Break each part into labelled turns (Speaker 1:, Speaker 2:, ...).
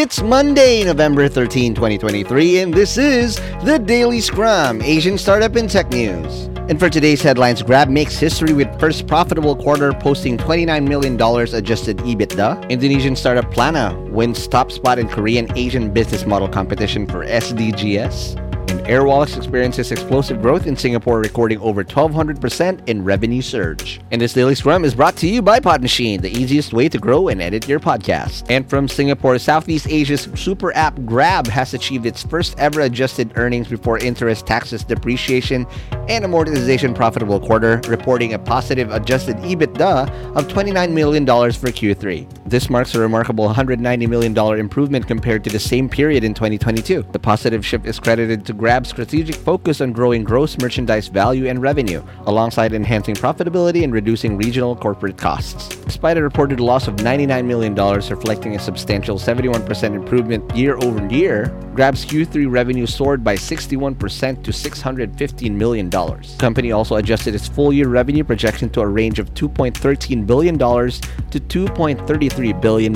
Speaker 1: It's Monday, November 13, 2023, and this is the Daily Scrum, Asian Startup and Tech News. And for today's headlines, Grab makes history with first profitable quarter, posting $29 million adjusted EBITDA. Indonesian startup Plana wins top spot in Korea ASEAN business model competition for SDGS and Airwallex experiences explosive growth in Singapore, recording over 1200% in revenue surge. And this Daily Scrum is brought to you by Podmachine, the easiest way to grow and edit your podcast. And from Singapore, Southeast Asia's super app Grab has achieved its first ever adjusted earnings before interest, taxes, depreciation, and amortization profitable quarter, reporting a positive adjusted EBITDA of $29 million for Q3. This marks a remarkable $190 million improvement compared to the same period in 2022. The positive shift is credited to Grab's strategic focus on growing gross merchandise value and revenue, alongside enhancing profitability and reducing regional corporate costs. Despite a reported loss of $99 million, reflecting a substantial 71% improvement year over year, Grab's Q3 revenue soared by 61% to $615 million. The company also adjusted its full year revenue projection to a range of $2.13 billion to $2.33 billion.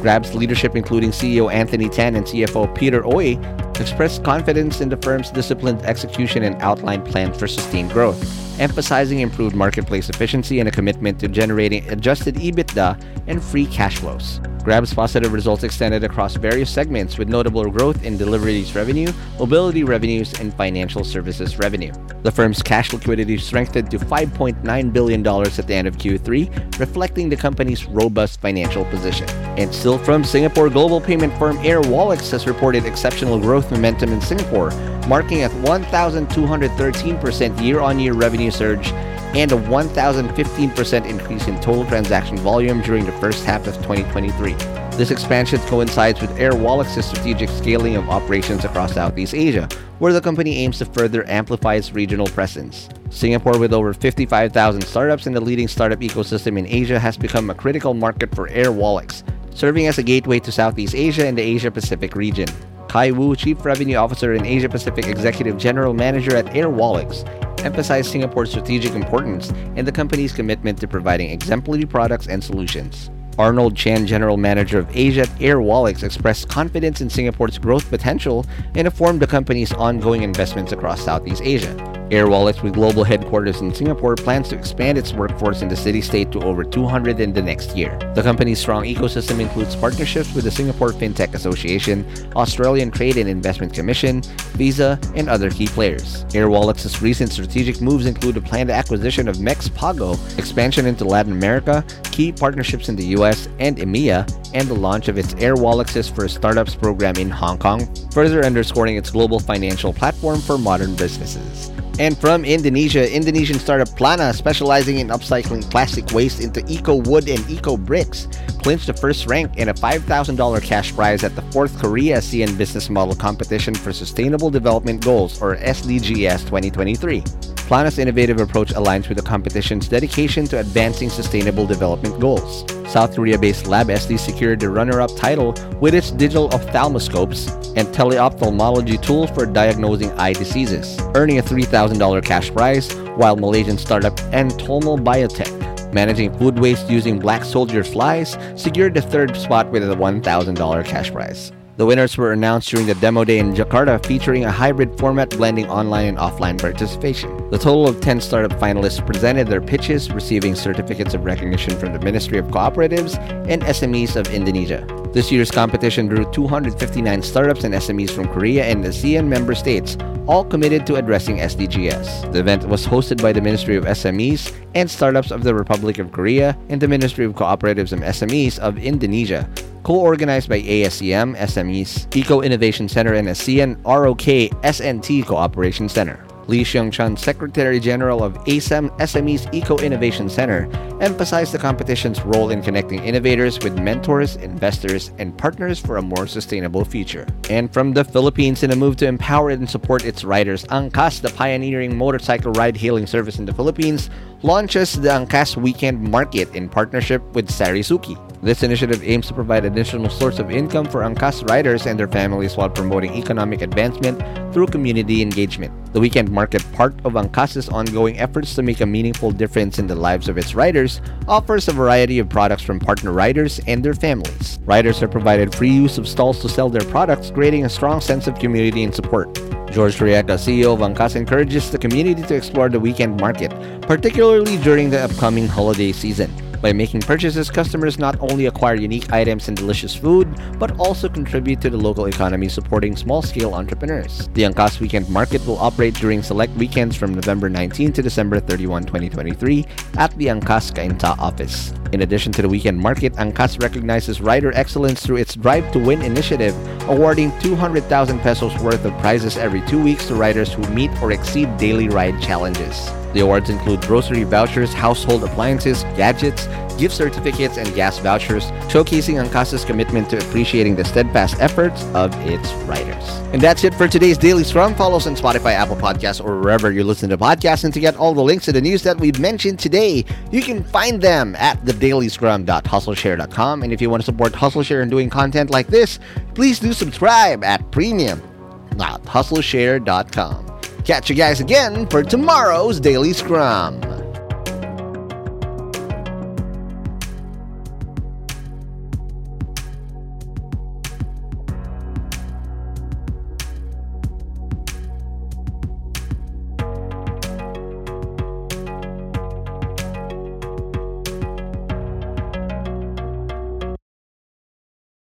Speaker 1: Grab's leadership, including CEO Anthony Tan and CFO Peter Oey, expressed confidence in the firm's disciplined execution and outlined plans for sustained growth, emphasizing improved marketplace efficiency and a commitment to generating adjusted EBITDA and free cash flows. Grab's positive results extended across various segments with notable growth in deliveries revenue, mobility revenues, and financial services revenue. The firm's cash liquidity strengthened to $5.9 billion at the end of Q3, reflecting the company's robust financial position. And still from Singapore, global payment firm Airwallex has reported exceptional growth momentum in Singapore, marking a 1,213% year-on-year revenue surge and a 1,015% increase in total transaction volume during the first half of 2023. This expansion coincides with Airwallex's strategic scaling of operations across Southeast Asia, where the company aims to further amplify its regional presence. Singapore, with over 55,000 startups in the leading startup ecosystem in Asia, has become a critical market for Airwallex, serving as a gateway to Southeast Asia and the Asia Pacific region. Kai Wu, Chief Revenue Officer and Asia Pacific Executive General Manager at Airwallex, emphasized Singapore's strategic importance and the company's commitment to providing exemplary products and solutions. Arnold Chan, General Manager of Asia at Airwallex, expressed confidence in Singapore's growth potential and informed the company's ongoing investments across Southeast Asia. Airwallex, with global headquarters in Singapore, plans to expand its workforce in the city-state to over 200 in the next year. The company's strong ecosystem includes partnerships with the Singapore FinTech Association, Australian Trade and Investment Commission, Visa, and other key players. Airwallex's recent strategic moves include the planned acquisition of MexPago, expansion into Latin America, key partnerships in the US and EMEA, and the launch of its Airwallex's first startups program in Hong Kong, further underscoring its global financial platform for modern businesses. And from Indonesia, Indonesian startup Plana, specializing in upcycling plastic waste into eco wood and eco bricks, clinched the first rank in a $5,000 cash prize at the 4th Korea ASEAN Business Model Competition for Sustainable Development Goals, or SDGS 2023. Plana's innovative approach aligns with the competition's dedication to advancing sustainable development goals. South Korea based LabSD secured the runner up title with its digital ophthalmoscopes and teleophthalmology tools for diagnosing eye diseases, earning a $3,000 cash prize, while Malaysian startup Entomal Biotech, managing food waste using black soldier flies, secured the third spot with a $1,000 cash prize. The winners were announced during the demo day in Jakarta, featuring a hybrid format blending online and offline participation. The total of 10 startup finalists presented their pitches, receiving certificates of recognition from the Ministry of Cooperatives and SMEs of Indonesia. This year's competition drew 259 startups and SMEs from Korea and the ASEAN member states, all committed to addressing SDGs. The event was hosted by the Ministry of SMEs and Startups of the Republic of Korea and the Ministry of Cooperatives and SMEs of Indonesia co-organized by ASEM SMEs, Eco Innovation Center, and ASEAN ROK SNT Cooperation Center. Lee Seung-chan, Secretary General of ASEM SMEs Eco Innovation Center, emphasized the competition's role in connecting innovators with mentors, investors, and partners for a more sustainable future. And from the Philippines, in a move to empower and support its riders, Angkas, the pioneering motorcycle ride-hailing service in the Philippines, launches the Angkas Weekend Market in partnership with Sarisuki. This initiative aims to provide additional source of income for Angkas riders and their families while promoting economic advancement through community engagement. The weekend market, part of Angkas's ongoing efforts to make a meaningful difference in the lives of its riders, offers a variety of products from partner riders and their families. Riders are provided free use of stalls to sell their products, creating a strong sense of community and support. George Royeca, CEO of Angkas, encourages the community to explore the weekend market, particularly during the upcoming holiday season. By making purchases, customers not only acquire unique items and delicious food, but also contribute to the local economy supporting small-scale entrepreneurs. The Angkas Weekend Market will operate during select weekends from November 19 to December 31, 2023 at the Angkas Cainta office. In addition to the weekend market, Angkas recognizes rider excellence through its Drive to Win initiative, awarding 200,000 pesos worth of prizes every two weeks to riders who meet or exceed daily ride challenges. The awards include grocery vouchers, household appliances, gadgets, gift certificates, and gas vouchers, showcasing Angkas's commitment to appreciating the steadfast efforts of its writers. And that's it for today's Daily Scrum. Follow us on Spotify, Apple Podcasts, or wherever you listen to podcasts. And to get all the links to the news that we've mentioned today, you can find them at thedailyscrum.hustleshare.com. And if you want to support HustleShare and doing content like this, please do subscribe at premium.hustleshare.com. Catch you guys again for tomorrow's Daily Scrum.